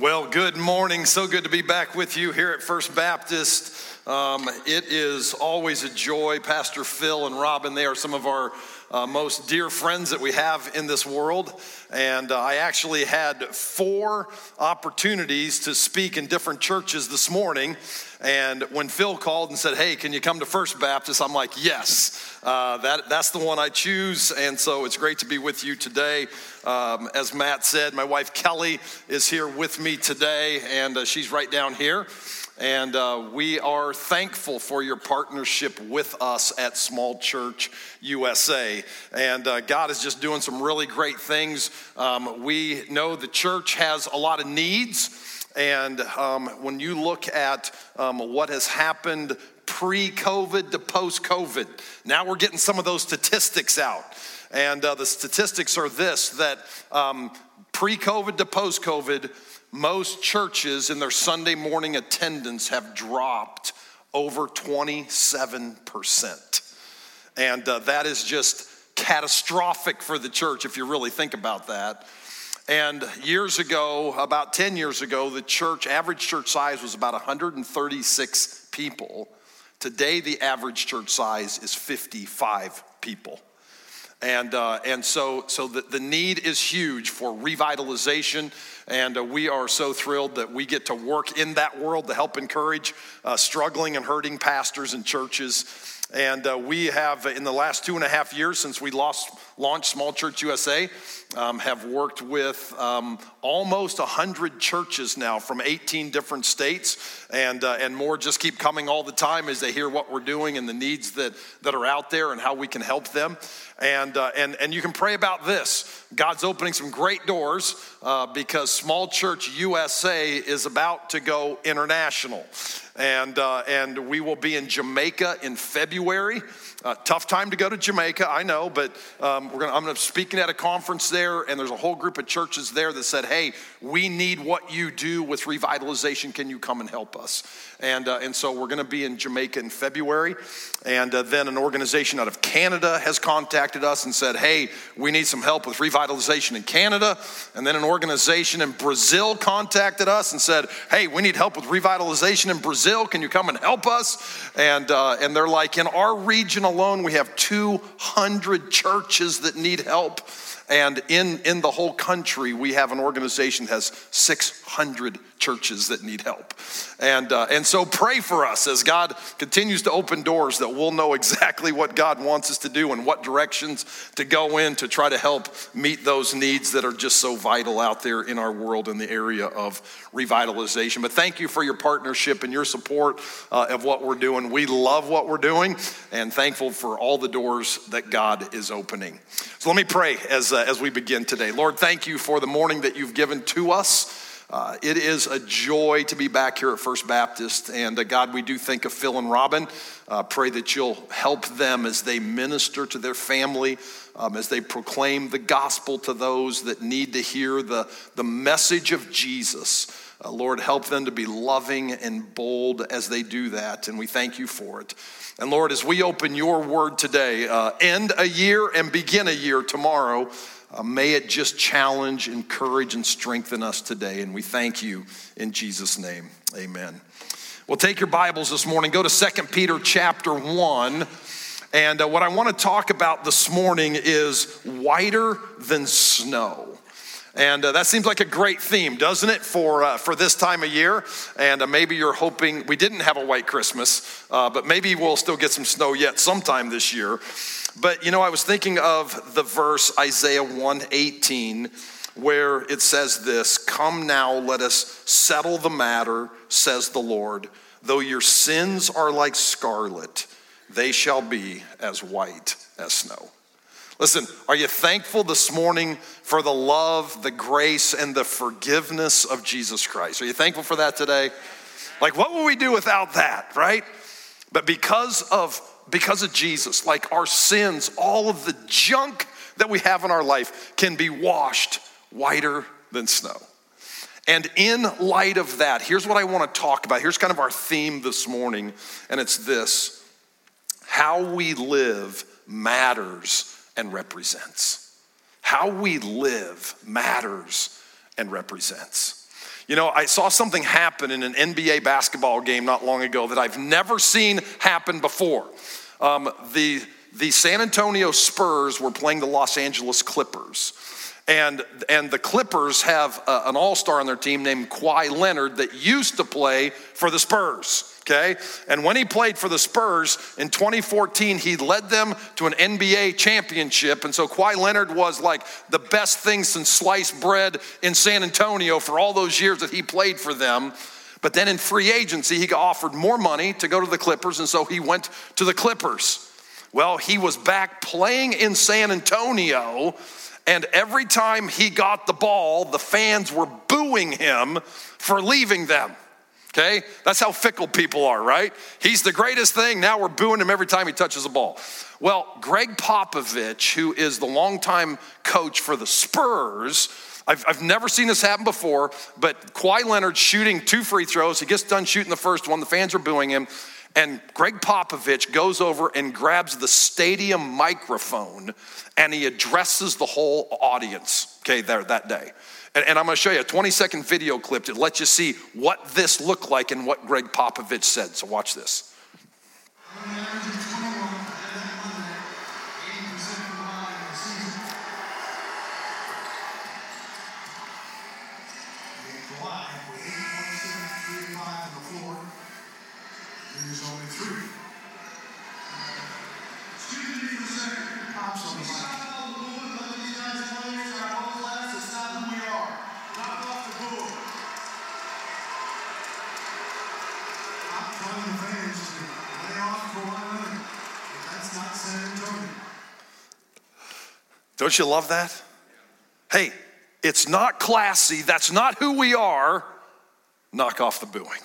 Well, good morning. So good to be back with you here at First Baptist. Um, it is always a joy. Pastor Phil and Robin, they are some of our uh, most dear friends that we have in this world. And uh, I actually had four opportunities to speak in different churches this morning. And when Phil called and said, Hey, can you come to First Baptist? I'm like, Yes, uh, that, that's the one I choose. And so it's great to be with you today. Um, as Matt said, my wife Kelly is here with me today, and uh, she's right down here. And uh, we are thankful for your partnership with us at Small Church USA. And uh, God is just doing some really great things. Um, we know the church has a lot of needs. And um, when you look at um, what has happened pre COVID to post COVID, now we're getting some of those statistics out. And uh, the statistics are this that um, pre COVID to post COVID, most churches in their Sunday morning attendance have dropped over 27%. And uh, that is just catastrophic for the church if you really think about that. And years ago, about 10 years ago, the church, average church size was about 136 people. Today, the average church size is 55 people. And, uh, and so, so the, the need is huge for revitalization. And uh, we are so thrilled that we get to work in that world to help encourage uh, struggling and hurting pastors and churches. And uh, we have, in the last two and a half years since we lost, launched Small Church USA, um, have worked with um, almost 100 churches now from 18 different states, and, uh, and more just keep coming all the time as they hear what we're doing and the needs that, that are out there and how we can help them. And, uh, and, and you can pray about this. God's opening some great doors uh, because Small Church USA is about to go international. And, uh, and we will be in Jamaica in February. Uh, tough time to go to Jamaica, I know, but um, we're gonna, I'm to speaking at a conference there, and there's a whole group of churches there that said, "Hey, we need what you do with revitalization. Can you come and help us?" And uh, and so we're going to be in Jamaica in February, and uh, then an organization out of Canada has contacted us and said, "Hey, we need some help with revitalization in Canada," and then an organization in Brazil contacted us and said, "Hey, we need help with revitalization in Brazil. Can you come and help us?" And uh, and they're like, in our region alone, we have 200 churches that need help. And in, in the whole country, we have an organization that has 600 churches that need help. And, uh, and so pray for us as God continues to open doors that we'll know exactly what God wants us to do and what directions to go in to try to help meet those needs that are just so vital out there in our world in the area of revitalization. But thank you for your partnership and your support uh, of what we're doing. We love what we're doing and thankful for all the doors that God is opening. So let me pray as, uh, as we begin today. Lord, thank you for the morning that you've given to us. Uh, it is a joy to be back here at First Baptist. And uh, God, we do think of Phil and Robin. Uh, pray that you'll help them as they minister to their family, um, as they proclaim the gospel to those that need to hear the, the message of Jesus. Uh, Lord, help them to be loving and bold as they do that. And we thank you for it. And Lord, as we open your word today, uh, end a year and begin a year tomorrow. Uh, may it just challenge, encourage, and strengthen us today. And we thank you in Jesus' name. Amen. Well, take your Bibles this morning, go to 2 Peter chapter 1. And uh, what I want to talk about this morning is whiter than snow. And uh, that seems like a great theme, doesn't it, for, uh, for this time of year? And uh, maybe you're hoping we didn't have a white Christmas, uh, but maybe we'll still get some snow yet sometime this year. But you know, I was thinking of the verse Isaiah 118 where it says this Come now, let us settle the matter, says the Lord. Though your sins are like scarlet, they shall be as white as snow. Listen, are you thankful this morning for the love, the grace, and the forgiveness of Jesus Christ? Are you thankful for that today? Like, what would we do without that, right? But because of because of Jesus, like our sins, all of the junk that we have in our life can be washed whiter than snow. And in light of that, here's what I want to talk about. Here's kind of our theme this morning, and it's this how we live matters and represents. How we live matters and represents. You know, I saw something happen in an NBA basketball game not long ago that I've never seen happen before. Um, the, the San Antonio Spurs were playing the Los Angeles Clippers. And, and the Clippers have a, an all star on their team named Kawhi Leonard that used to play for the Spurs okay? And when he played for the Spurs in 2014, he led them to an NBA championship. And so Kawhi Leonard was like the best thing since sliced bread in San Antonio for all those years that he played for them. But then in free agency, he got offered more money to go to the Clippers, and so he went to the Clippers. Well, he was back playing in San Antonio, and every time he got the ball, the fans were booing him for leaving them. Okay? That's how fickle people are, right? He's the greatest thing. Now we're booing him every time he touches a ball. Well, Gregg Popovich, who is the longtime coach for the Spurs, I've, I've never seen this happen before, but Kawhi Leonard shooting two free throws. He gets done shooting the first one. The fans are booing him. And Gregg Popovich goes over and grabs the stadium microphone and he addresses the whole audience, okay, there that day. And, and I'm going to show you a 20 second video clip to let you see what this looked like and what Gregg Popovich said. So watch this. Don't you love that? Hey, it's not classy. That's not who we are. Knock off the booing.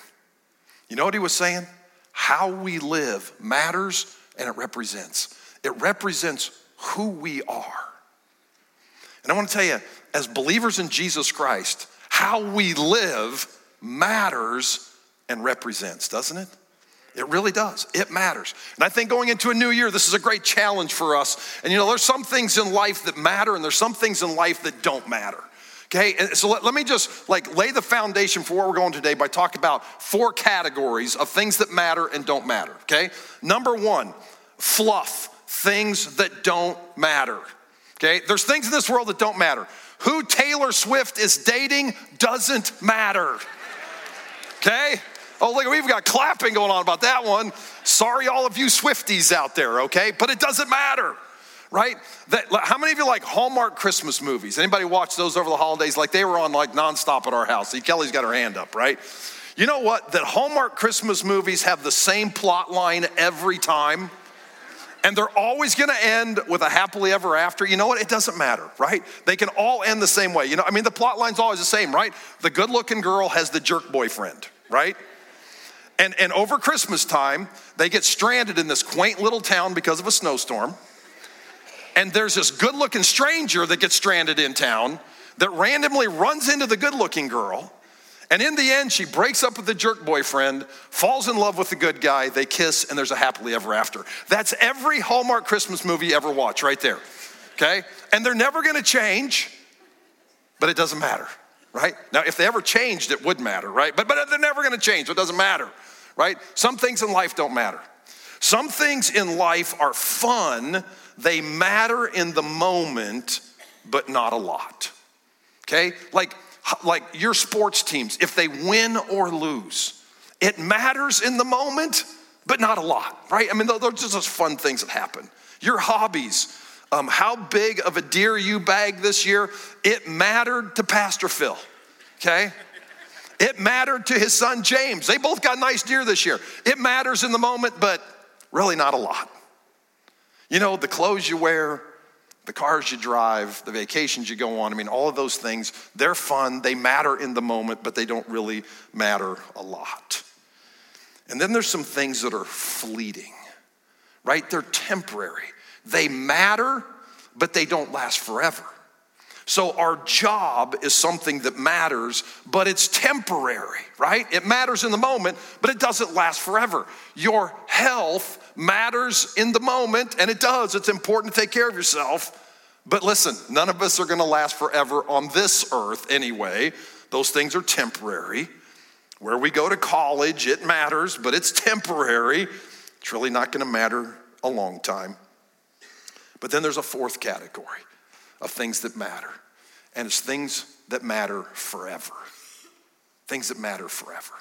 You know what he was saying? How we live matters and it represents. It represents who we are. And I want to tell you, as believers in Jesus Christ, how we live matters and represents, doesn't it? It really does. It matters. And I think going into a new year, this is a great challenge for us. And you know, there's some things in life that matter, and there's some things in life that don't matter. Okay, and so let, let me just like lay the foundation for where we're going today by talking about four categories of things that matter and don't matter. Okay, number one, fluff, things that don't matter. Okay, there's things in this world that don't matter. Who Taylor Swift is dating doesn't matter. Okay, Oh, look, we've got clapping going on about that one. Sorry, all of you Swifties out there, okay? But it doesn't matter, right? That, how many of you like Hallmark Christmas movies? Anybody watch those over the holidays? Like they were on like nonstop at our house. See, Kelly's got her hand up, right? You know what? That Hallmark Christmas movies have the same plot line every time and they're always gonna end with a happily ever after. You know what? It doesn't matter, right? They can all end the same way. You know, I mean, the plot line's always the same, right? The good looking girl has the jerk boyfriend, right? And, and over Christmas time, they get stranded in this quaint little town because of a snowstorm. And there's this good looking stranger that gets stranded in town that randomly runs into the good looking girl. And in the end, she breaks up with the jerk boyfriend, falls in love with the good guy, they kiss, and there's a happily ever after. That's every Hallmark Christmas movie you ever watch, right there. Okay? And they're never gonna change, but it doesn't matter, right? Now, if they ever changed, it would matter, right? But, but they're never gonna change, so it doesn't matter right? Some things in life don't matter. Some things in life are fun, they matter in the moment, but not a lot. Okay? Like, like your sports teams, if they win or lose, it matters in the moment, but not a lot, right? I mean, those are just fun things that happen. Your hobbies, um, how big of a deer you bagged this year, it mattered to Pastor Phil, okay? It mattered to his son James. They both got nice deer this year. It matters in the moment, but really not a lot. You know, the clothes you wear, the cars you drive, the vacations you go on, I mean, all of those things, they're fun, they matter in the moment, but they don't really matter a lot. And then there's some things that are fleeting, right? They're temporary. They matter, but they don't last forever. So, our job is something that matters, but it's temporary, right? It matters in the moment, but it doesn't last forever. Your health matters in the moment, and it does. It's important to take care of yourself. But listen, none of us are gonna last forever on this earth anyway. those things are temporary. Where we go to college, it matters, but it's temporary. It's really not going to matter a long time. But then there's a fourth category of things that matter, and it's things that matter forever. Things that matter forever.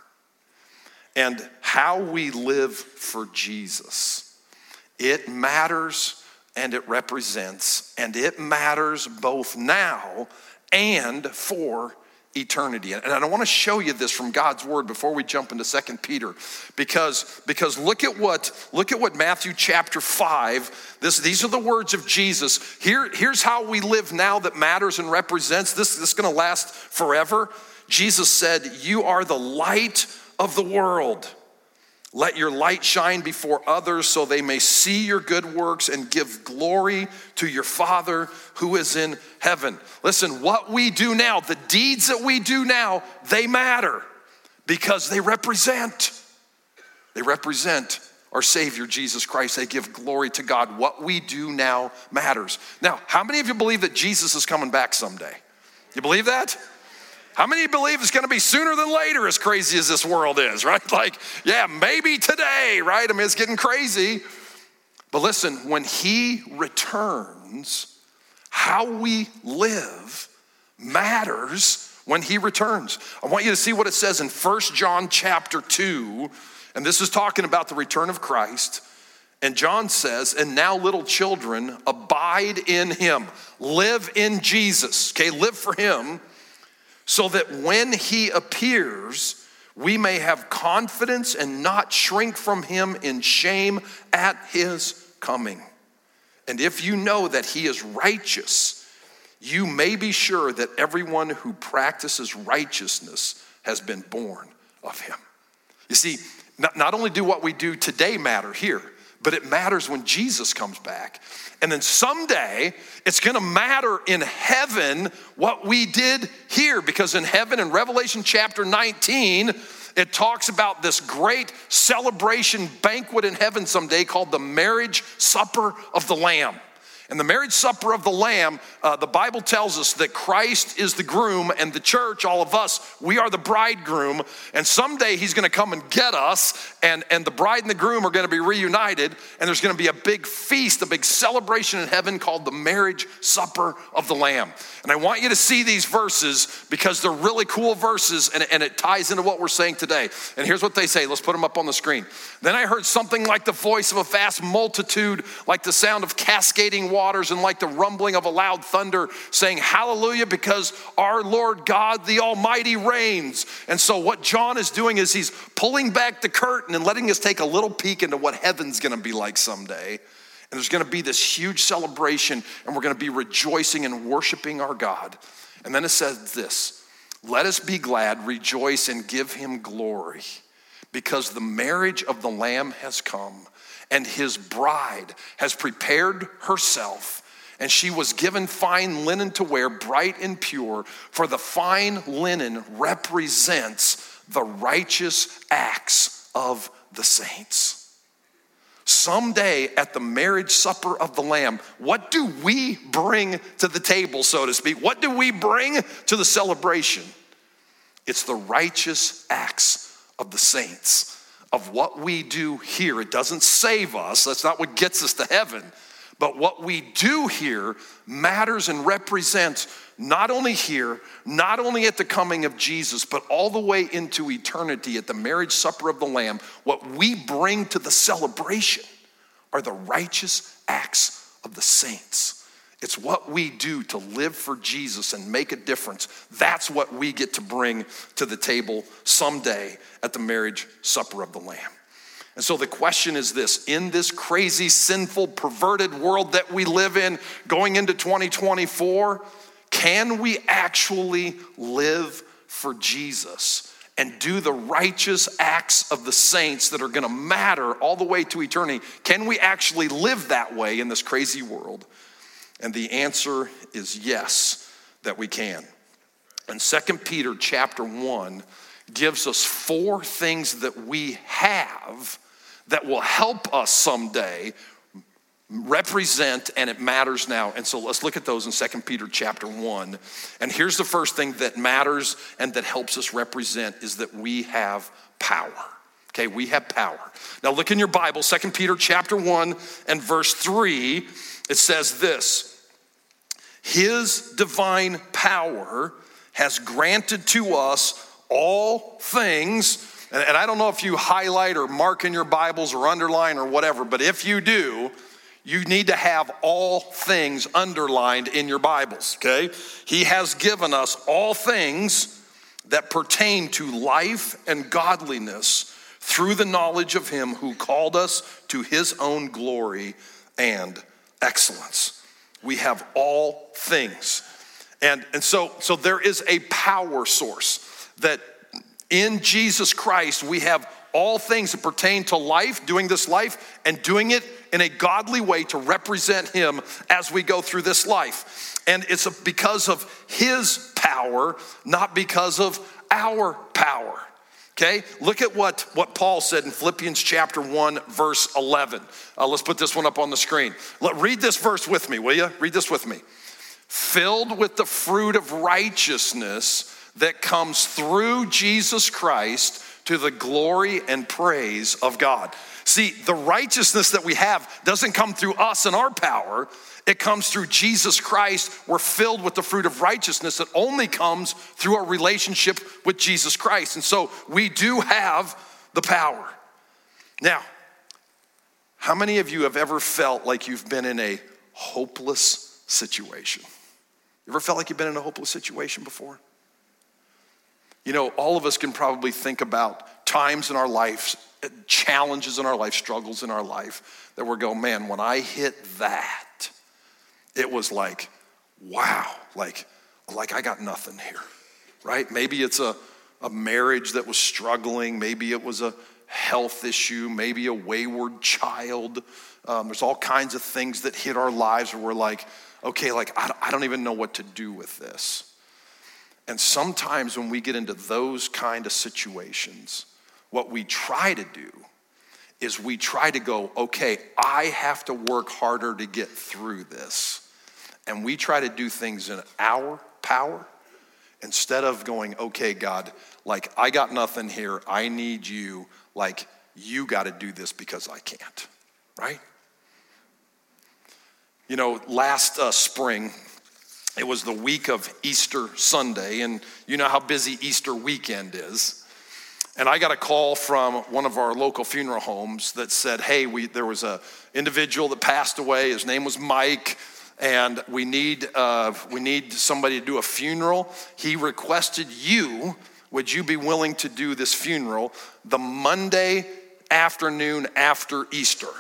And how we live for Jesus, it matters and it represents, and it matters both now and for eternity. And I want to show you this from God's word before we jump into Second Peter because because look at what look at what Matthew chapter 5 this these are the words of Jesus. Here here's how we live now that matters and represents this this is going to last forever. Jesus said, "You are the light of the world." Let your light shine before others so they may see your good works and give glory to your Father who is in heaven. Listen, what we do now, the deeds that we do now, they matter because they represent they represent our Savior Jesus Christ. They give glory to God. What we do now matters. Now, how many of you believe that Jesus is coming back someday? You believe that? How many believe it's going to be sooner than later, as crazy as this world is, right? Like, yeah, maybe today, right? I mean, it's getting crazy. But listen, when He returns, how we live matters when He returns. I want you to see what it says in First John chapter 2, and this is talking about the return of Christ. And John says, and now little children, abide in him, live in Jesus, okay, live for him so that when he appears, we may have confidence and not shrink from him in shame at his coming. And if you know that he is righteous, you may be sure that everyone who practices righteousness has been born of him. You see, not, only do what we do today matter here, but it matters when Jesus comes back. And then someday it's gonna matter in heaven what we did here, because in heaven, in Revelation chapter 19, it talks about this great celebration banquet in heaven someday called the marriage supper of the Lamb. And the marriage supper of the Lamb, uh, the Bible tells us that Christ is the groom and the church, all of us, we are the bridegroom. And someday he's gonna come and get us, and, and the bride and the groom are gonna be reunited, and there's gonna be a big feast, a big celebration in heaven called the marriage supper of the Lamb. And I want you to see these verses because they're really cool verses and, and it ties into what we're saying today. And here's what they say let's put them up on the screen. Then I heard something like the voice of a vast multitude, like the sound of cascading waters, and like the rumbling of a loud thunder, saying, Hallelujah, because our Lord God the Almighty reigns. And so, what John is doing is he's pulling back the curtain and letting us take a little peek into what heaven's gonna be like someday. And there's gonna be this huge celebration, and we're gonna be rejoicing and worshiping our God. And then it says this Let us be glad, rejoice, and give him glory, because the marriage of the Lamb has come, and his bride has prepared herself. And she was given fine linen to wear, bright and pure, for the fine linen represents the righteous acts of the saints someday at the marriage supper of the Lamb, what do we bring to the table, so to speak? What do we bring to the celebration? It's the righteous acts of the saints, of what we do here. It doesn't save us, that's not what gets us to heaven. But what we do here matters and represents not only here, not only at the coming of Jesus, but all the way into eternity at the marriage supper of the Lamb. What we bring to the celebration are the righteous acts of the saints. It's what we do to live for Jesus and make a difference. That's what we get to bring to the table someday at the marriage supper of the Lamb. And so the question is this in this crazy, sinful, perverted world that we live in going into 2024, can we actually live for Jesus and do the righteous acts of the saints that are to matter all the way to eternity? Can we actually live that way in this crazy world? And the answer is yes, that we can. And Second Peter chapter 1 gives us four things that we have that will help us someday represent and it matters now. And so let's look at those in Second peter chapter 1 and here's the first thing that matters and that helps us represent is that we have power okay we have power now look in your bible Second peter chapter 1 and verse 3 it says this his divine power has granted to us all things and, I don't know if you highlight or mark in your Bibles or underline or whatever, but if you do, you need to have all things underlined in your Bibles, okay? He has given us all things that pertain to life and godliness through the knowledge of Him who called us to His own glory and excellence. We have all things. And, and so, so there is a power source that in Jesus Christ we have all things that pertain to life, doing this life, and doing it in a godly way to represent Him as we go through this life. And it's because of His power, not because of our power. Okay, look at what, what Paul said in Philippians chapter 1, verse 11. Uh, let's put this one up on the screen. Let, read this verse with me, will you? Read this with me. Filled with the fruit of righteousness that comes through Jesus Christ to the glory and praise of God. See, the righteousness that we have doesn't come through us and our power. It comes through Jesus Christ. We're filled with the fruit of righteousness that only comes through our relationship with Jesus Christ. And so we do have the power. Now, how many of you have ever felt like you've been in a hopeless situation? You ever felt like you've been in a hopeless situation before? You know, all of us can probably think about times in our life, challenges in our life, struggles in our life that we're going, man, when I hit that, it was like, wow, like, like I got nothing here, right? Maybe it's a, a marriage that was struggling, maybe it was a health issue, maybe a wayward child. Um, there's all kinds of things that hit our lives where we're like, okay, like I, I don't even know what to do with this. And sometimes when we get into those kind of situations, what we try to do is we try to go, okay, I have to work harder to get through this. And we try to do things in our power instead of going, okay, God, like I got nothing here. I need you. Like you got to do this because I can't, right? You know, last uh, spring, it was the week of Easter Sunday, and you know how busy Easter weekend is. And I got a call from one of our local funeral homes that said, "Hey, we, there was a individual that passed away. His name was Mike, and we need uh, we need somebody to do a funeral. He requested you. Would you be willing to do this funeral the Monday afternoon after Easter?"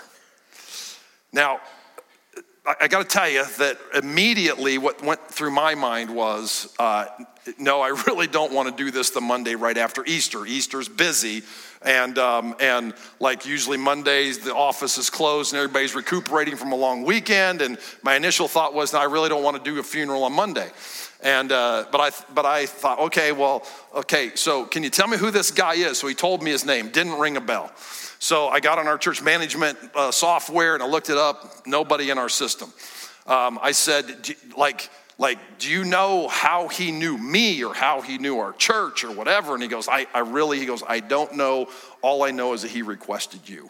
Now, I got to tell you that immediately what went through my mind was uh, no, I really don't want to do this the Monday right after Easter. Easter's busy. And, um, and like usually Mondays, the office is closed and everybody's recuperating from a long weekend. And my initial thought was, no, I really don't want to do a funeral on Monday. And, uh, but, I, but I thought, okay, well, okay, so can you tell me who this guy is? So he told me his name, didn't ring a bell. So I got on our church management uh, software and I looked it up. Nobody in our system. Um, I said, like, like, do you know how he knew me or how he knew our church or whatever? And he goes, I, I really, he goes, I don't know. All I know is that he requested you.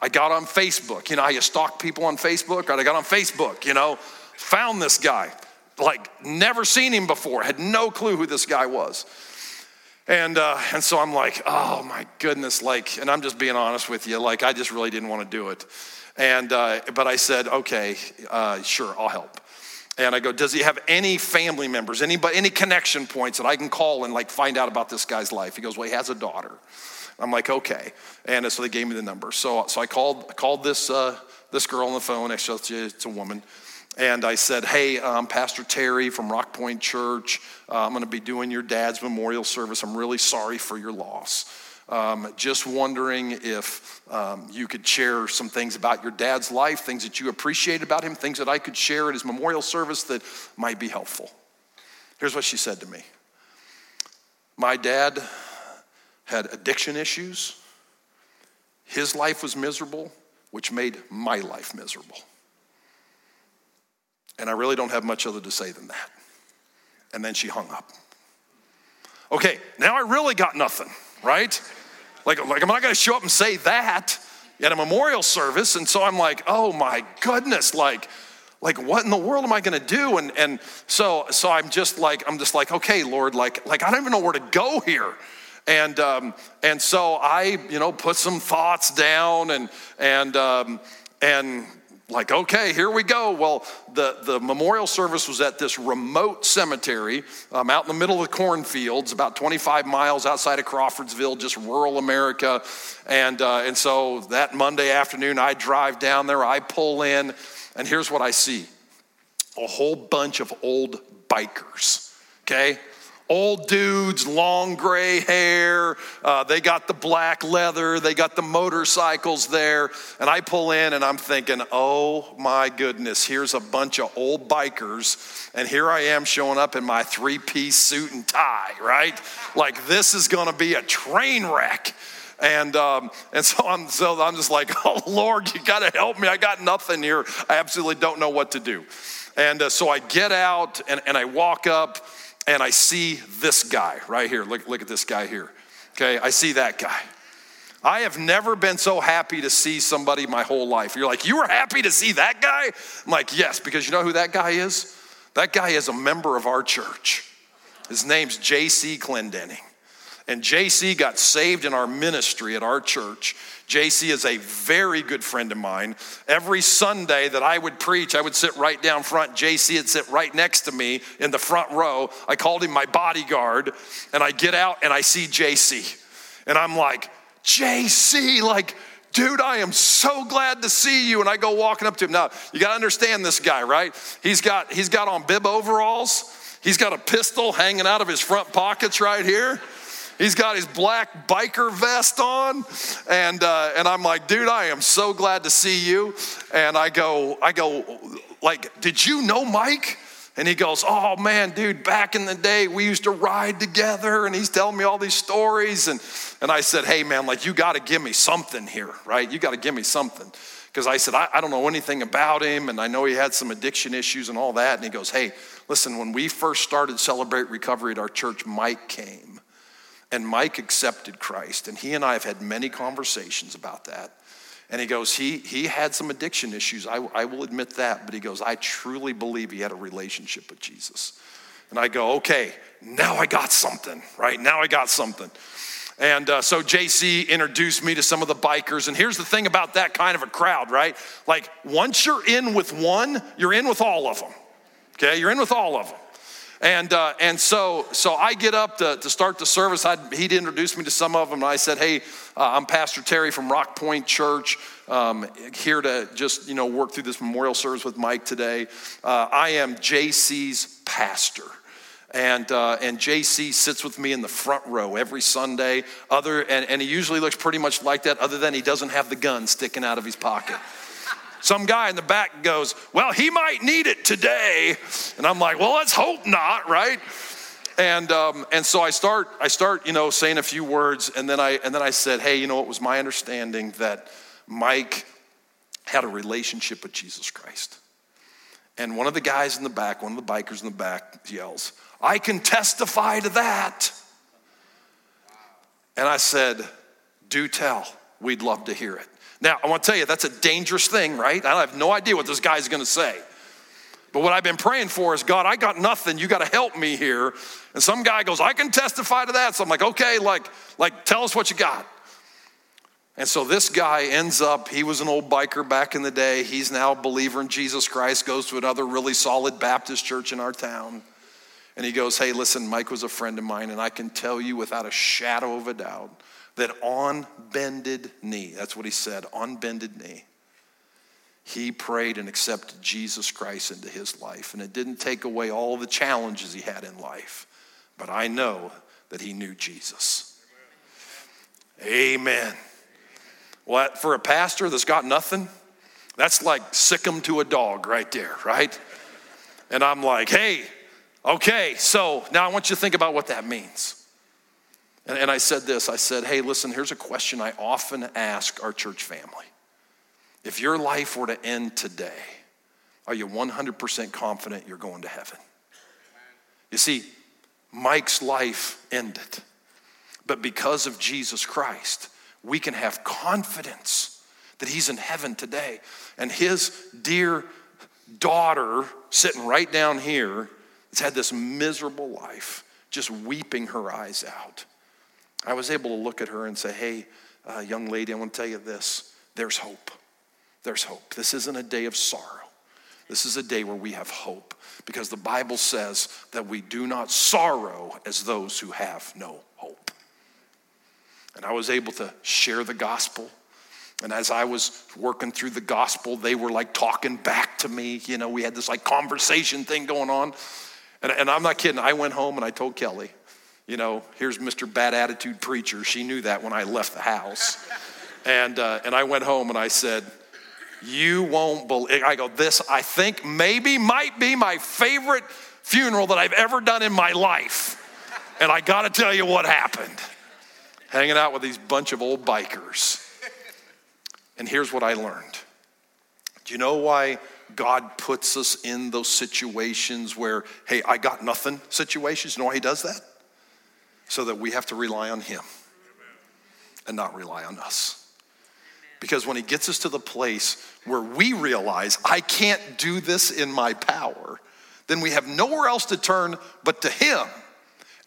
I got on Facebook. You know how you stalk people on Facebook? Right? I got on Facebook, you know, found this guy. Like, never seen him before, had no clue who this guy was. And, uh, and so I'm like, oh my goodness, like, and I'm just being honest with you, like, I just really didn't want to do it. And, uh, but I said, okay, uh, sure, I'll help. And I go, does he have any family members, anybody, any connection points that I can call and like find out about this guy's life? He goes, well, he has a daughter. I'm like, okay. And so they gave me the number. So, so I called, called this, uh, this girl on the phone. i Actually, it's a woman. And I said, Hey, I'm Pastor Terry from Rock Point Church. Uh, I'm going to be doing your dad's memorial service. I'm really sorry for your loss. Um, just wondering if um, you could share some things about your dad's life, things that you appreciate about him, things that I could share at his memorial service that might be helpful. Here's what she said to me My dad had addiction issues, his life was miserable, which made my life miserable. And I really don't have much other to say than that. And then she hung up. Okay, now I really got nothing, right? Like, like I'm not gonna show up and say that at a memorial service. And so I'm like, oh my goodness, like, like what in the world am I gonna do? And and so so I'm just like, I'm just like, okay, Lord, like, like I don't even know where to go here. And um, and so I, you know, put some thoughts down and and um, and like, okay, here we go. Well, the, the memorial service was at this remote cemetery um, out in the middle of the cornfields, about 25 miles outside of Crawfordsville, just rural America. And, uh, and so that Monday afternoon, I drive down there, I pull in, and here's what I see a whole bunch of old bikers, okay? Old dudes, long gray hair. Uh, they got the black leather. They got the motorcycles there. And I pull in and I'm thinking, oh my goodness, here's a bunch of old bikers. And here I am showing up in my three piece suit and tie, right? Like this is to be a train wreck. And um, and so I'm so I'm just like, oh Lord, you got to help me. I got nothing here. I absolutely don't know what to do. And uh, so I get out and, and I walk up and I see this guy right here. Look, look at this guy here. Okay, I see that guy. I have never been so happy to see somebody my whole life. You're like, you were happy to see that guy? I'm like, yes, because you know who that guy is? That guy is a member of our church. His name's J.C. Clendenning. And JC got saved in our ministry at our church. JC is a very good friend of mine. Every Sunday that I would preach, I would sit right down front. JC would sit right next to me in the front row. I called him my bodyguard. And I get out and I see JC. And I'm like, JC, like, dude, I am so glad to see you. And I go walking up to him. Now, you got to understand this guy, right? He's got, he's got on bib overalls. He's got a pistol hanging out of his front pockets right here. He's got his black biker vest on, and uh, and I'm like, dude, I am so glad to see you. And I go, I go, like, did you know Mike? And he goes, Oh man, dude, back in the day, we used to ride together. And he's telling me all these stories. And, and I said, Hey man, like, you got to give me something here, right? You got to give me something. Because I said, I, I don't know anything about him. And I know he had some addiction issues and all that. And he goes, Hey, listen, when we first started Celebrate Recovery at our church, Mike came. And Mike accepted Christ, and he and I have had many conversations about that. And he goes, he, he had some addiction issues, I, I will admit that, but he goes, I truly believe he had a relationship with Jesus. And I go, okay, now I got something, right? Now I got something. And uh, so JC introduced me to some of the bikers. And here's the thing about that kind of a crowd, right? Like, once you're in with one, you're in with all of them. Okay, you're in with all of them. And, uh, and so, so I get up to, to start the service. I'd, he'd introduced me to some of them. And I said, Hey, uh, I'm Pastor Terry from Rock Point Church, um, here to just, you know, work through this memorial service with Mike today. Uh, I am JC's pastor. And, uh, and JC sits with me in the front row every Sunday. Other, and, and he usually looks pretty much like that, other than he doesn't have the gun sticking out of his pocket. Some guy in the back goes, Well, he might need it today. And I'm like, Well, let's hope not, right? And, um, and so I start, I start, you know, saying a few words, and then I, and then I said, hey, you know, it was my understanding that Mike had a relationship with Jesus Christ. And one of the guys in the back, one of the bikers in the back yells, I can testify to that. And I said, do tell, we'd love to hear it. Now, I want to tell you, that's a dangerous thing, right? I have no idea what this guy's going to say. But what I've been praying for is God, I got nothing. You got to help me here. And some guy goes, I can testify to that. So I'm like, okay, like, like tell us what you got. And so this guy ends up, he was an old biker back in the day. He's now a believer in Jesus Christ, goes to another really solid Baptist church in our town. And he goes, Hey, listen, Mike was a friend of mine, and I can tell you without a shadow of a doubt that on bended knee, that's what he said, on bended knee, he prayed and accepted Jesus Christ into his life. And it didn't take away all the challenges he had in life, but I know that he knew Jesus. Amen. What for a pastor that's got nothing? That's like sick him to a dog right there, right? And I'm like, hey, okay, so now I want you to think about what that means. And, and I said this I said, hey, listen, here's a question I often ask our church family. If your life were to end today, are you 100% confident you're going to heaven? You see, Mike's life ended. But because of Jesus Christ, we can have confidence that he's in heaven today. And his dear daughter, sitting right down here, has had this miserable life, just weeping her eyes out. I was able to look at her and say, Hey, uh, young lady, I want to tell you this there's hope. There's hope. This isn't a day of sorrow. This is a day where we have hope because the Bible says that we do not sorrow as those who have no hope. And I was able to share the gospel. And as I was working through the gospel, they were like talking back to me. You know, we had this like conversation thing going on. And, and I'm not kidding. I went home and I told Kelly, you know, here's Mr. Bad Attitude Preacher. She knew that when I left the house. And, uh, and I went home and I said, You won't believe. I go, This, I think, maybe might be my favorite funeral that I've ever done in my life. And I got to tell you what happened hanging out with these bunch of old bikers. And here's what I learned. Do you know why God puts us in those situations where, hey, I got nothing situations? You know why He does that? so that we have to rely on Him and not rely on us. Because when He gets us to the place where we realize, I can't do this in my power, then we have nowhere else to turn but to Him.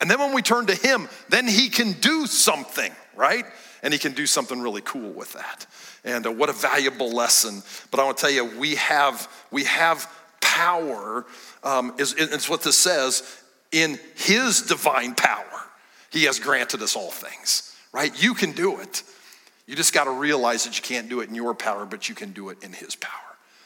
And then when we turn to Him, then He can do something, right? And He can do something really cool with that. And uh, what a valuable lesson. But I want to tell you, we have, we have power, um, is, it's what this says, in His divine power. He has granted us all things, right? You can do it. You just got to realize that you can't do it in your power, but you can do it in His power.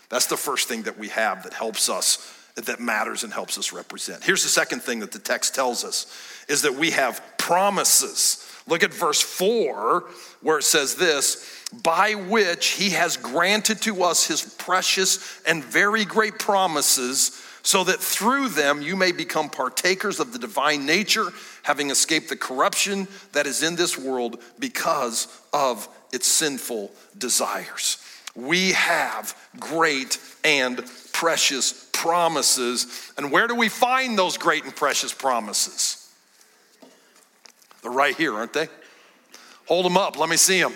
That's the first thing that we have that helps us, that matters and helps us represent. Here's the second thing that the text tells us is that we have promises. Look at verse 4, where it says this by which he has granted to us his precious and very great promises, so that through them you may become partakers of the divine nature having escaped the corruption that is in this world because of its sinful desires. We have great and precious promises. And where do we find those great and precious promises? They're right here, aren't they? Hold them up, let me see them.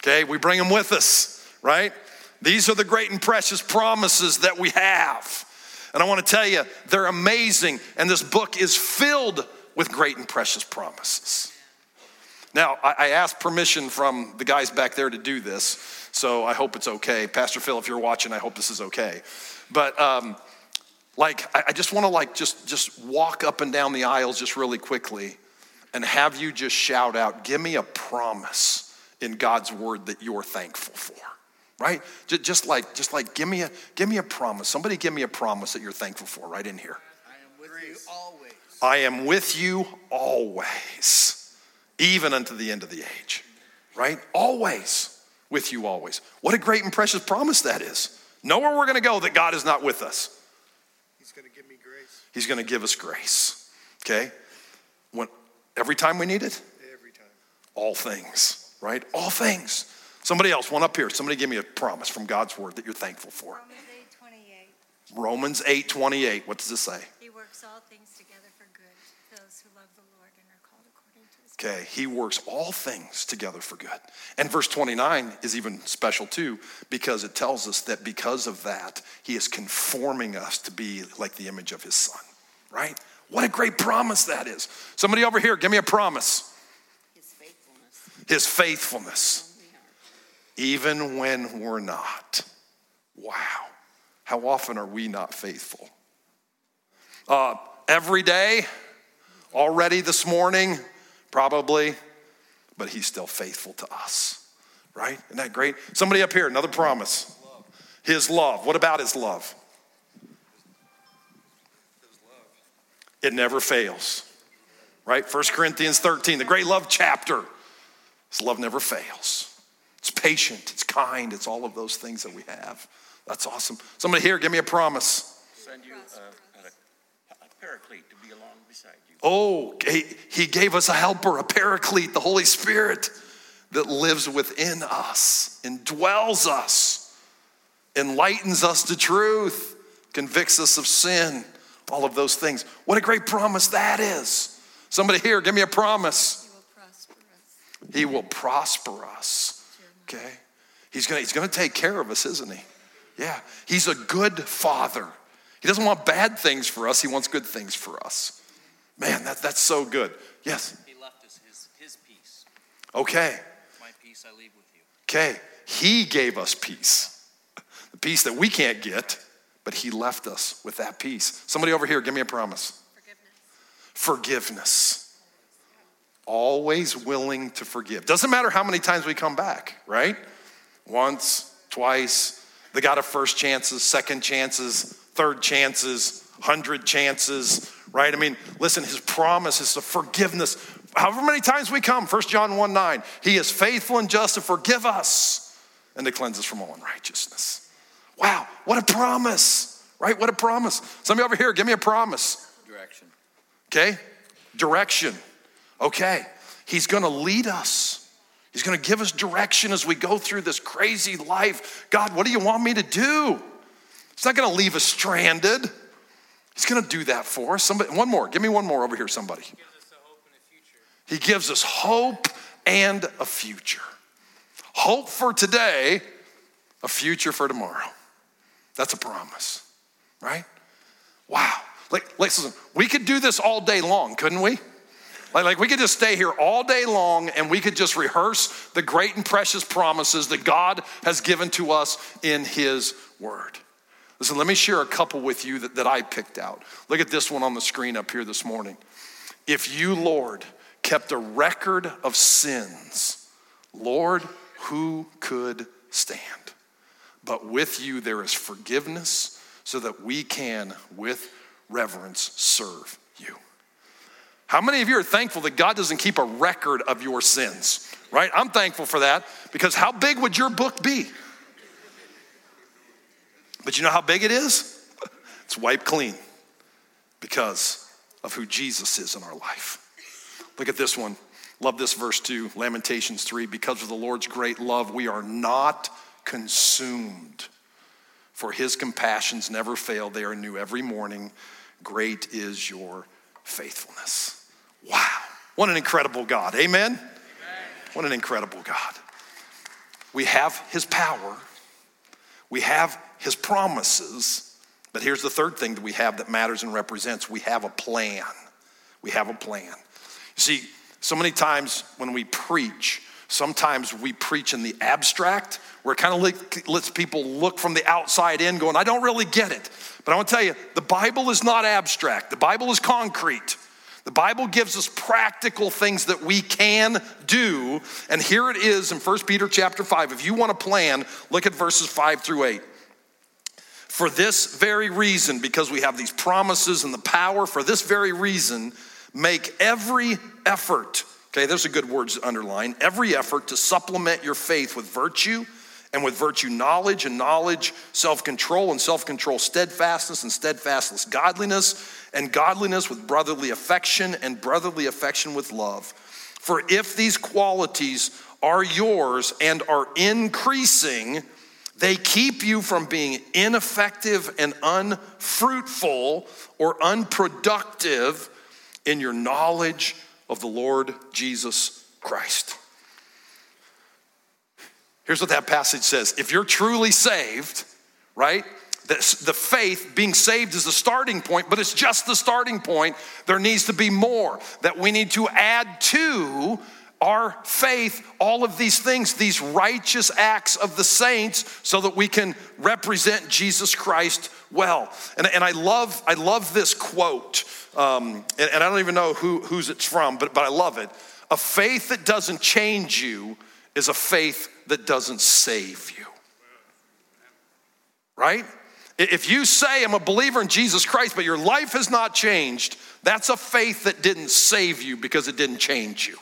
Okay, we bring them with us, right? These are the great and precious promises that we have. And I want to tell you, they're amazing. And this book is filled with great and precious promises. Now, I asked permission from the guys back there to do this, so I hope it's okay. Pastor Phil, if you're watching, I hope this is okay. But um, like, I just want to like just just walk up and down the aisles just really quickly, and have you just shout out, "Give me a promise in God's word that you're thankful for." Right? Just like just like give me a give me a promise. Somebody give me a promise that you're thankful for right in here. I am with you always. I am with you always, even unto the end of the age. Right? Always. With you always. What a great and precious promise that is. Nowhere we're going to go that God is not with us. He's going to give me grace. He's going to give us grace. Okay? When, every time we need it? Every time. All things, right? All things. Somebody else, one up here. Somebody give me a promise from God's word that you're thankful for. Romans 8 28. Romans 8 28. What does it say? He works all things together for good to those who love the Lord and are called according to his Okay, he works all things together for good. And verse 29 is even special too, because it tells us that because of that, he is conforming us to be like the image of his son, right? What a great promise that is. Somebody over here, give me a promise. His faithfulness. His faithfulness, even when we're not. Wow. How often are we not faithful? Uh, every day, already this morning, probably, but he's still faithful to us, right? Isn't that great? Somebody up here, another promise. His love. What about his love? It never fails, right? 1 Corinthians 13, the great love chapter. His love never fails. It's patient, it's kind, it's all of those things that we have. That's awesome. Somebody here, give me a promise. send you a, a, a paraclete to be along beside you. Oh, he, he gave us a helper, a paraclete, the Holy Spirit that lives within us, indwells us. enlightens us to truth, convicts us of sin, all of those things. What a great promise that is. Somebody here, give me a promise. He will prosper us. He will prosper us. Okay? He's gonna, he's gonna take care of us, isn't he? Yeah. He's a good father. He doesn't want bad things for us, he wants good things for us. Man, that, that's so good. Yes. He left us his, his peace. Okay. My peace I leave with you. Okay. He gave us peace. The peace that we can't get, but he left us with that peace. Somebody over here, give me a promise. Forgiveness. Forgiveness. Always willing to forgive. Doesn't matter how many times we come back, right? Once, twice. The God of first chances, second chances, third chances, hundred chances, right? I mean, listen, his promise is the forgiveness. However many times we come, 1 John 1 9, he is faithful and just to forgive us and to cleanse us from all unrighteousness. Wow, what a promise, right? What a promise. Somebody over here, give me a promise. Direction. Okay? Direction. Okay. He's going to lead us. He's going to give us direction as we go through this crazy life. God, what do you want me to do? He's not going to leave us stranded. He's going to do that for us. Somebody, one more. Give me one more over here, somebody. He gives us hope and a future. Hope for today, a future for tomorrow. That's a promise, right? Wow. Like, listen, we could do this all day long, couldn't we? Like, like we could just stay here all day long and we could just rehearse the great and precious promises that God has given to us in His Word. Listen, let me share a couple with you that, that I picked out. Look at this one on the screen up here this morning. If you, Lord, kept a record of sins, Lord, who could stand? But with you there is forgiveness so that we can, with reverence, serve you. How many of you are thankful that God doesn't keep a record of your sins? Right? I'm thankful for that because how big would your book be? But you know how big it is? It's wiped clean because of who Jesus is in our life. Look at this one. Love this verse too, Lamentations 3. Because of the Lord's great love, we are not consumed, for his compassions never fail. They are new every morning. Great is your faithfulness. Wow. What an incredible God. Amen? Amen. What an incredible God. We have his power, we have his promises, but here's the third thing that we have that matters and represents we have a plan. We have a plan. You see, so many times when we preach, sometimes we preach in the abstract, where it kind of lets people look from the outside in, going, I don't really get it. But I want to tell you, the Bible is not abstract, the Bible is concrete. The Bible gives us practical things that we can do. And here it is in 1 Peter chapter 5. If you want to plan, look at verses 5 through 8. For this very reason, because we have these promises and the power, for this very reason, make every effort. Okay, there's a good words to underline. Every effort to supplement your faith with virtue, and with virtue, knowledge, and knowledge, self control, and self control, steadfastness, and steadfastness, godliness, and godliness with brotherly affection, and brotherly affection with love. For if these qualities are yours and are increasing, they keep you from being ineffective and unfruitful or unproductive in your knowledge of the Lord Jesus Christ. Here's what that passage says if you're truly saved, right? The, faith, being saved is the starting point, but it's just the starting point. There needs to be more that we need to add to our faith, all of these things, these righteous acts of the saints, so that we can represent Jesus Christ well. And, and I love, I love this quote, um, and, and I don't even know who, who's it's from, but, but I love it. A faith that doesn't change you is a faith that doesn't save you. Right? If you say, I'm a believer in Jesus Christ, but your life has not changed, that's a faith that didn't save you because it didn't change you.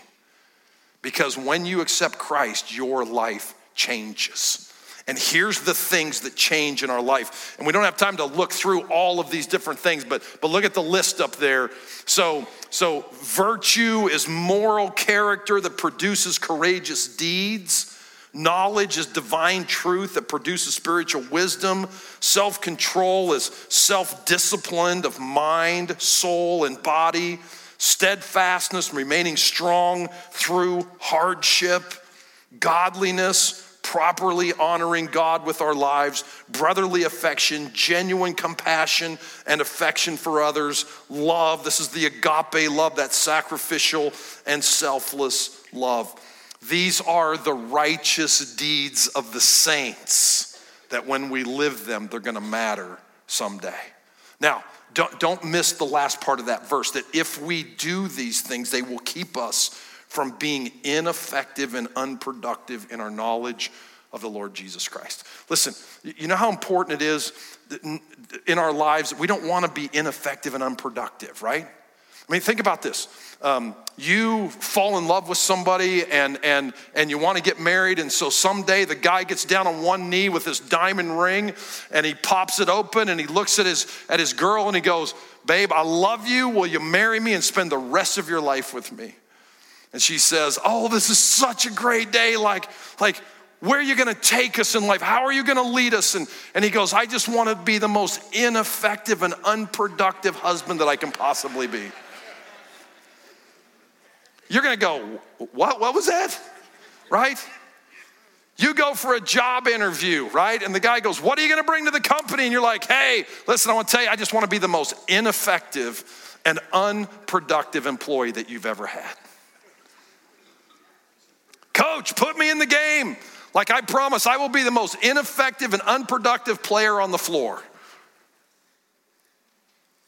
Because when you accept Christ, your life changes. And here's the things that change in our life. And we don't have time to look through all of these different things, but, but look at the list up there. So, so virtue is moral character that produces courageous deeds. Knowledge is divine truth that produces spiritual wisdom. Self control is self discipline of mind, soul, and body. Steadfastness, remaining strong through hardship. Godliness, properly honoring God with our lives, brotherly affection, genuine compassion and affection for others, love. This is the agape love, that sacrificial and selfless love. These are the righteous deeds of the saints that when we live them, they're gonna matter someday. Now, don't, don't miss the last part of that verse that if we do these things, they will keep us from being ineffective and unproductive in our knowledge of the Lord Jesus Christ. Listen, you know how important it is in our lives we don't want to be ineffective and unproductive, right? I mean, think about this. Um, you fall in love with somebody and, and, and you want to get married, and so someday the guy gets down on one knee with his diamond ring and he pops it open and he looks at his, at his girl and he goes, Babe, I love you. Will you marry me and spend the rest of your life with me? And she says, Oh, this is such a great day. Like, like, where are you going to take us in life? How are you going to lead us? And, and he goes, I just want to be the most ineffective and unproductive husband that I can possibly be. You're going to go, What? What was that? Right? You go for a job interview, right? And the guy goes, What are you to bring to the company? And you're like, Hey, listen, I want to tell you, I just want to be the most ineffective and unproductive employee that you've ever had. Coach, put me in the game. Like I promise, I will be the most ineffective and unproductive player on the floor.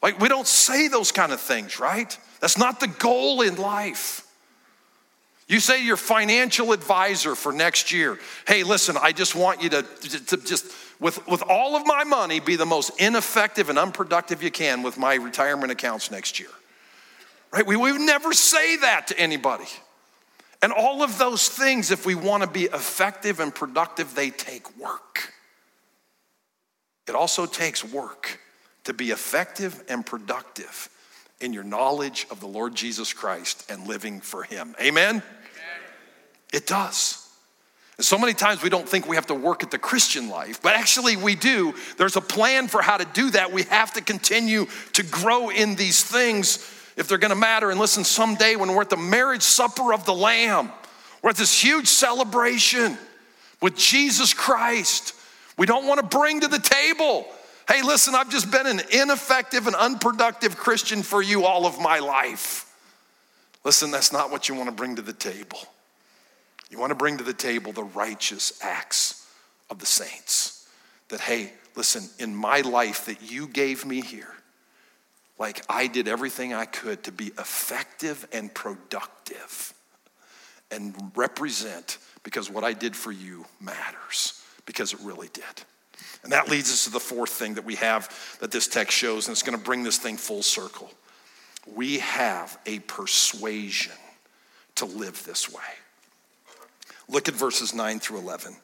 Like we don't say those kind of things, right? That's not the goal in life. You say your financial advisor for next year, hey, listen, I just want you to, to, to, just, with, with all of my money, be the most ineffective and unproductive you can with my retirement accounts next year. Right? We would never say that to anybody. And all of those things, if we want to be effective and productive, they take work. It also takes work to be effective and productive in your knowledge of the Lord Jesus Christ and living for Him. Amen? It does. And so many times we don't think we have to work at the Christian life, but actually we do. There's a plan for how to do that. We have to continue to grow in these things if they're gonna matter. And listen, someday when we're at the marriage supper of the Lamb, we're at this huge celebration with Jesus Christ. We don't wanna bring to the table, hey, listen, I've just been an ineffective and unproductive Christian for you all of my life. Listen, that's not what you wanna bring to the table. You wanna bring to the table the righteous acts of the saints. That, hey, listen, in my life that you gave me here, like I did everything I could to be effective and productive and represent because what I did for you matters because it really did. And that leads us to the fourth thing that we have that this text shows, and it's going to bring this thing full circle. We have a persuasion to live this way. Look at verses 9 through 11.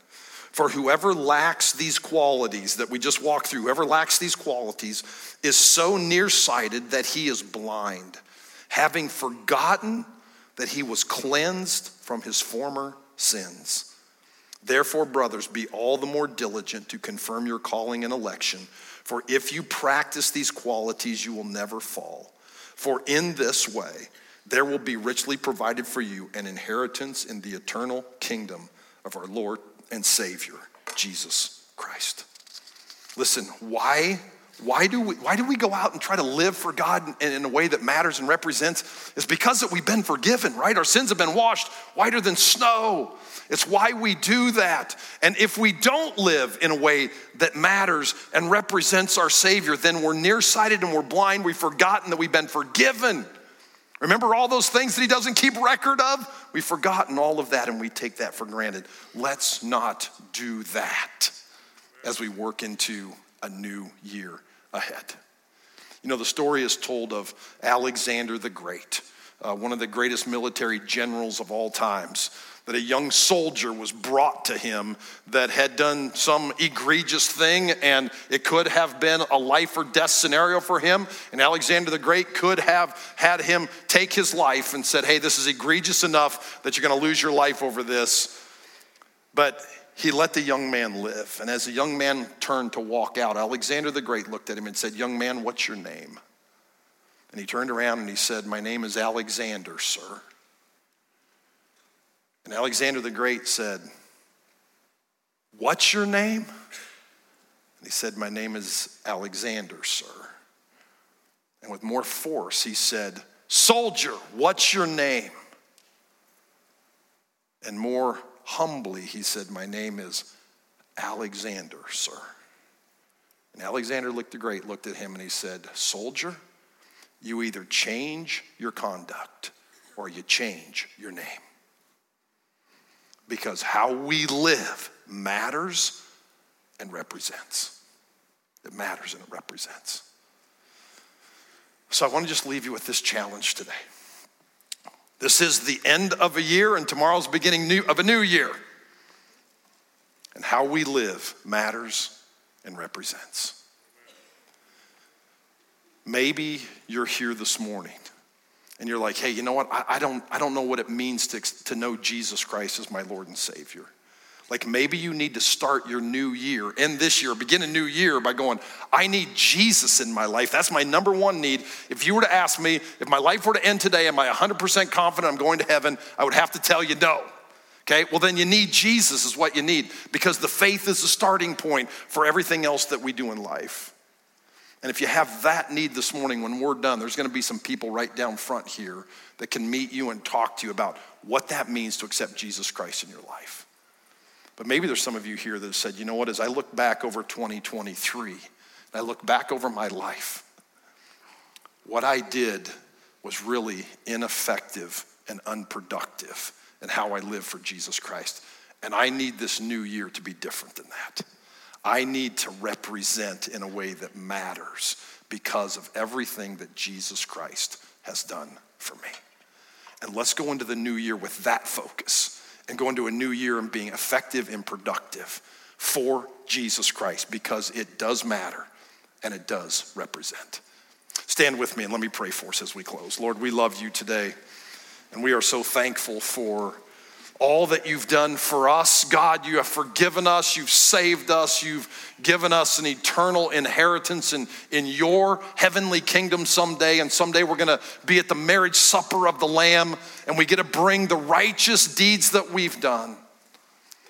For whoever lacks these qualities that we just walked through, whoever lacks these qualities is so nearsighted that he is blind, having forgotten that he was cleansed from his former sins. Therefore, brothers, be all the more diligent to confirm your calling and election, for if you practice these qualities, you will never fall. For in this way, there will be richly provided for you an inheritance in the eternal kingdom of our Lord and Savior, Jesus Christ. Listen, why? Why do, we, why do we go out and try to live for God in, in a way that matters and represents? It's because that we've been forgiven, right? Our sins have been washed whiter than snow. It's why we do that. And if we don't live in a way that matters and represents our Savior, then we're nearsighted and we're blind. We've forgotten that we've been forgiven. Remember all those things that He doesn't keep record of? We've forgotten all of that and we take that for granted. Let's not do that as we work into a new year ahead. You know, the story is told of Alexander the Great, uh, one of the greatest military generals of all times that a young soldier was brought to him that had done some egregious thing, and it could have been a life or death scenario for him. And Alexander the Great could have had him take his life and said, Hey, this is egregious enough that you're gonna lose your life over this. But he let the young man live. And as the young man turned to walk out, Alexander the Great looked at him and said, Young man, what's your name? And he turned around and he said, My name is Alexander, sir. And Alexander the Great said, What's your name? And he said, My name is Alexander, sir. And with more force, he said, Soldier, what's your name? And more humbly, he said, My name is Alexander, sir. And Alexander the great, looked at him, and he said, Soldier, you either change your conduct or you change your name. Because how we live matters and represents. It matters and it represents. So I want to just leave you with this challenge today. This is the end of a year, and tomorrow's beginning new, of a new year. And how we live matters and represents. Maybe you're here this morning and you're like, hey, you know what? I, I, don't, I don't know what it means to, to know Jesus Christ as my Lord and Savior. Like maybe you need to start your new year, end this year, begin a new year by going, I need Jesus in my life. That's my number one need. If you were to ask me, if my life were to end today, am I 100% confident I'm going to heaven? I would have to tell you no. Okay, well, then you need Jesus, is what you need, because the faith is the starting point for everything else that we do in life. And if you have that need this morning, when we're done, there's going to be some people right down front here that can meet you and talk to you about what that means to accept Jesus Christ in your life. But maybe there's some of you here that have said, you know what, as I look back over 2023, and I look back over my life, what I did was really ineffective and unproductive in how I live for Jesus Christ. And I need this new year to be different than that. I need to represent in a way that matters because of everything that Jesus Christ has done for me. And let's go into the new year with that focus and go into a new year and being effective and productive for Jesus Christ because it does matter and it does represent. Stand with me and let me pray for us as we close. Lord, we love you today and we are so thankful for all that you've done for us. God, you have forgiven us, you've saved us, you've given us an eternal inheritance in, in your heavenly kingdom someday. And someday we're gonna be at the marriage supper of the Lamb and we get to bring the righteous deeds that we've done,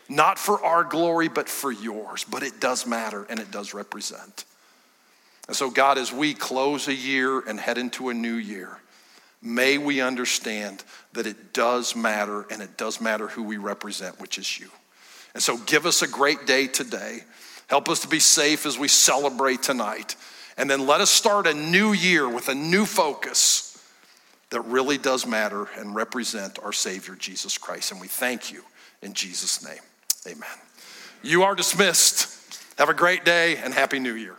not for our glory, but for yours. But it does matter and it does represent. And so, God, as we close a year and head into a new year, may we understand that it does matter and it does matter who we represent, which is you. And so give us a great day today. Help us to be safe as we celebrate tonight. And then let us start a new year with a new focus that really does matter and represent our Savior, Jesus Christ. And we thank you in Jesus' name. Amen. You are dismissed. Have a great day and Happy New Year.